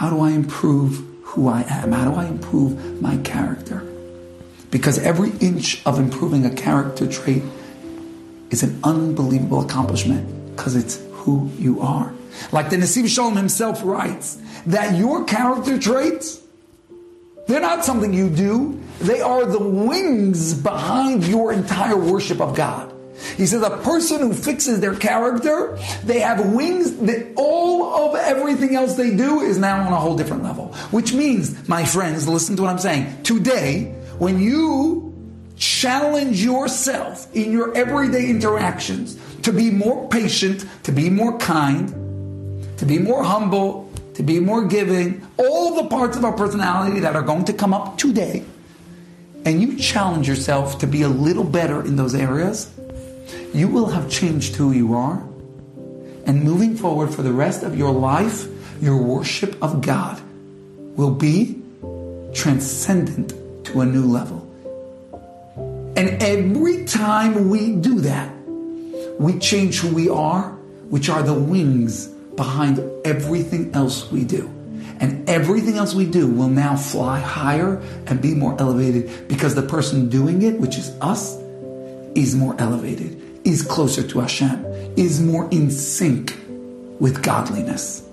how do I improve who I am? How do I improve my character? Because every inch of improving a character trait is an unbelievable accomplishment because it's who you are. Like the Nesiv Shalom himself writes, that your character traits, they're not something you do, they are the wings behind your entire worship of God. He says a person who fixes their character, they have wings that all of everything else they do is now on a whole different level. Which means, my friends, listen to what I'm saying. Today, when you challenge yourself in your everyday interactions to be more patient, to be more kind, to be more humble, to be more giving, all the parts of our personality that are going to come up today, and you challenge yourself to be a little better in those areas, you will have changed who you are. And moving forward for the rest of your life, your worship of God will be transcendent to a new level. And every time we do that, we change who we are, which are the wings behind everything else we do. And everything else we do will now fly higher and be more elevated because the person doing it, which is us, is more elevated, is closer to Hashem, is more in sync with godliness.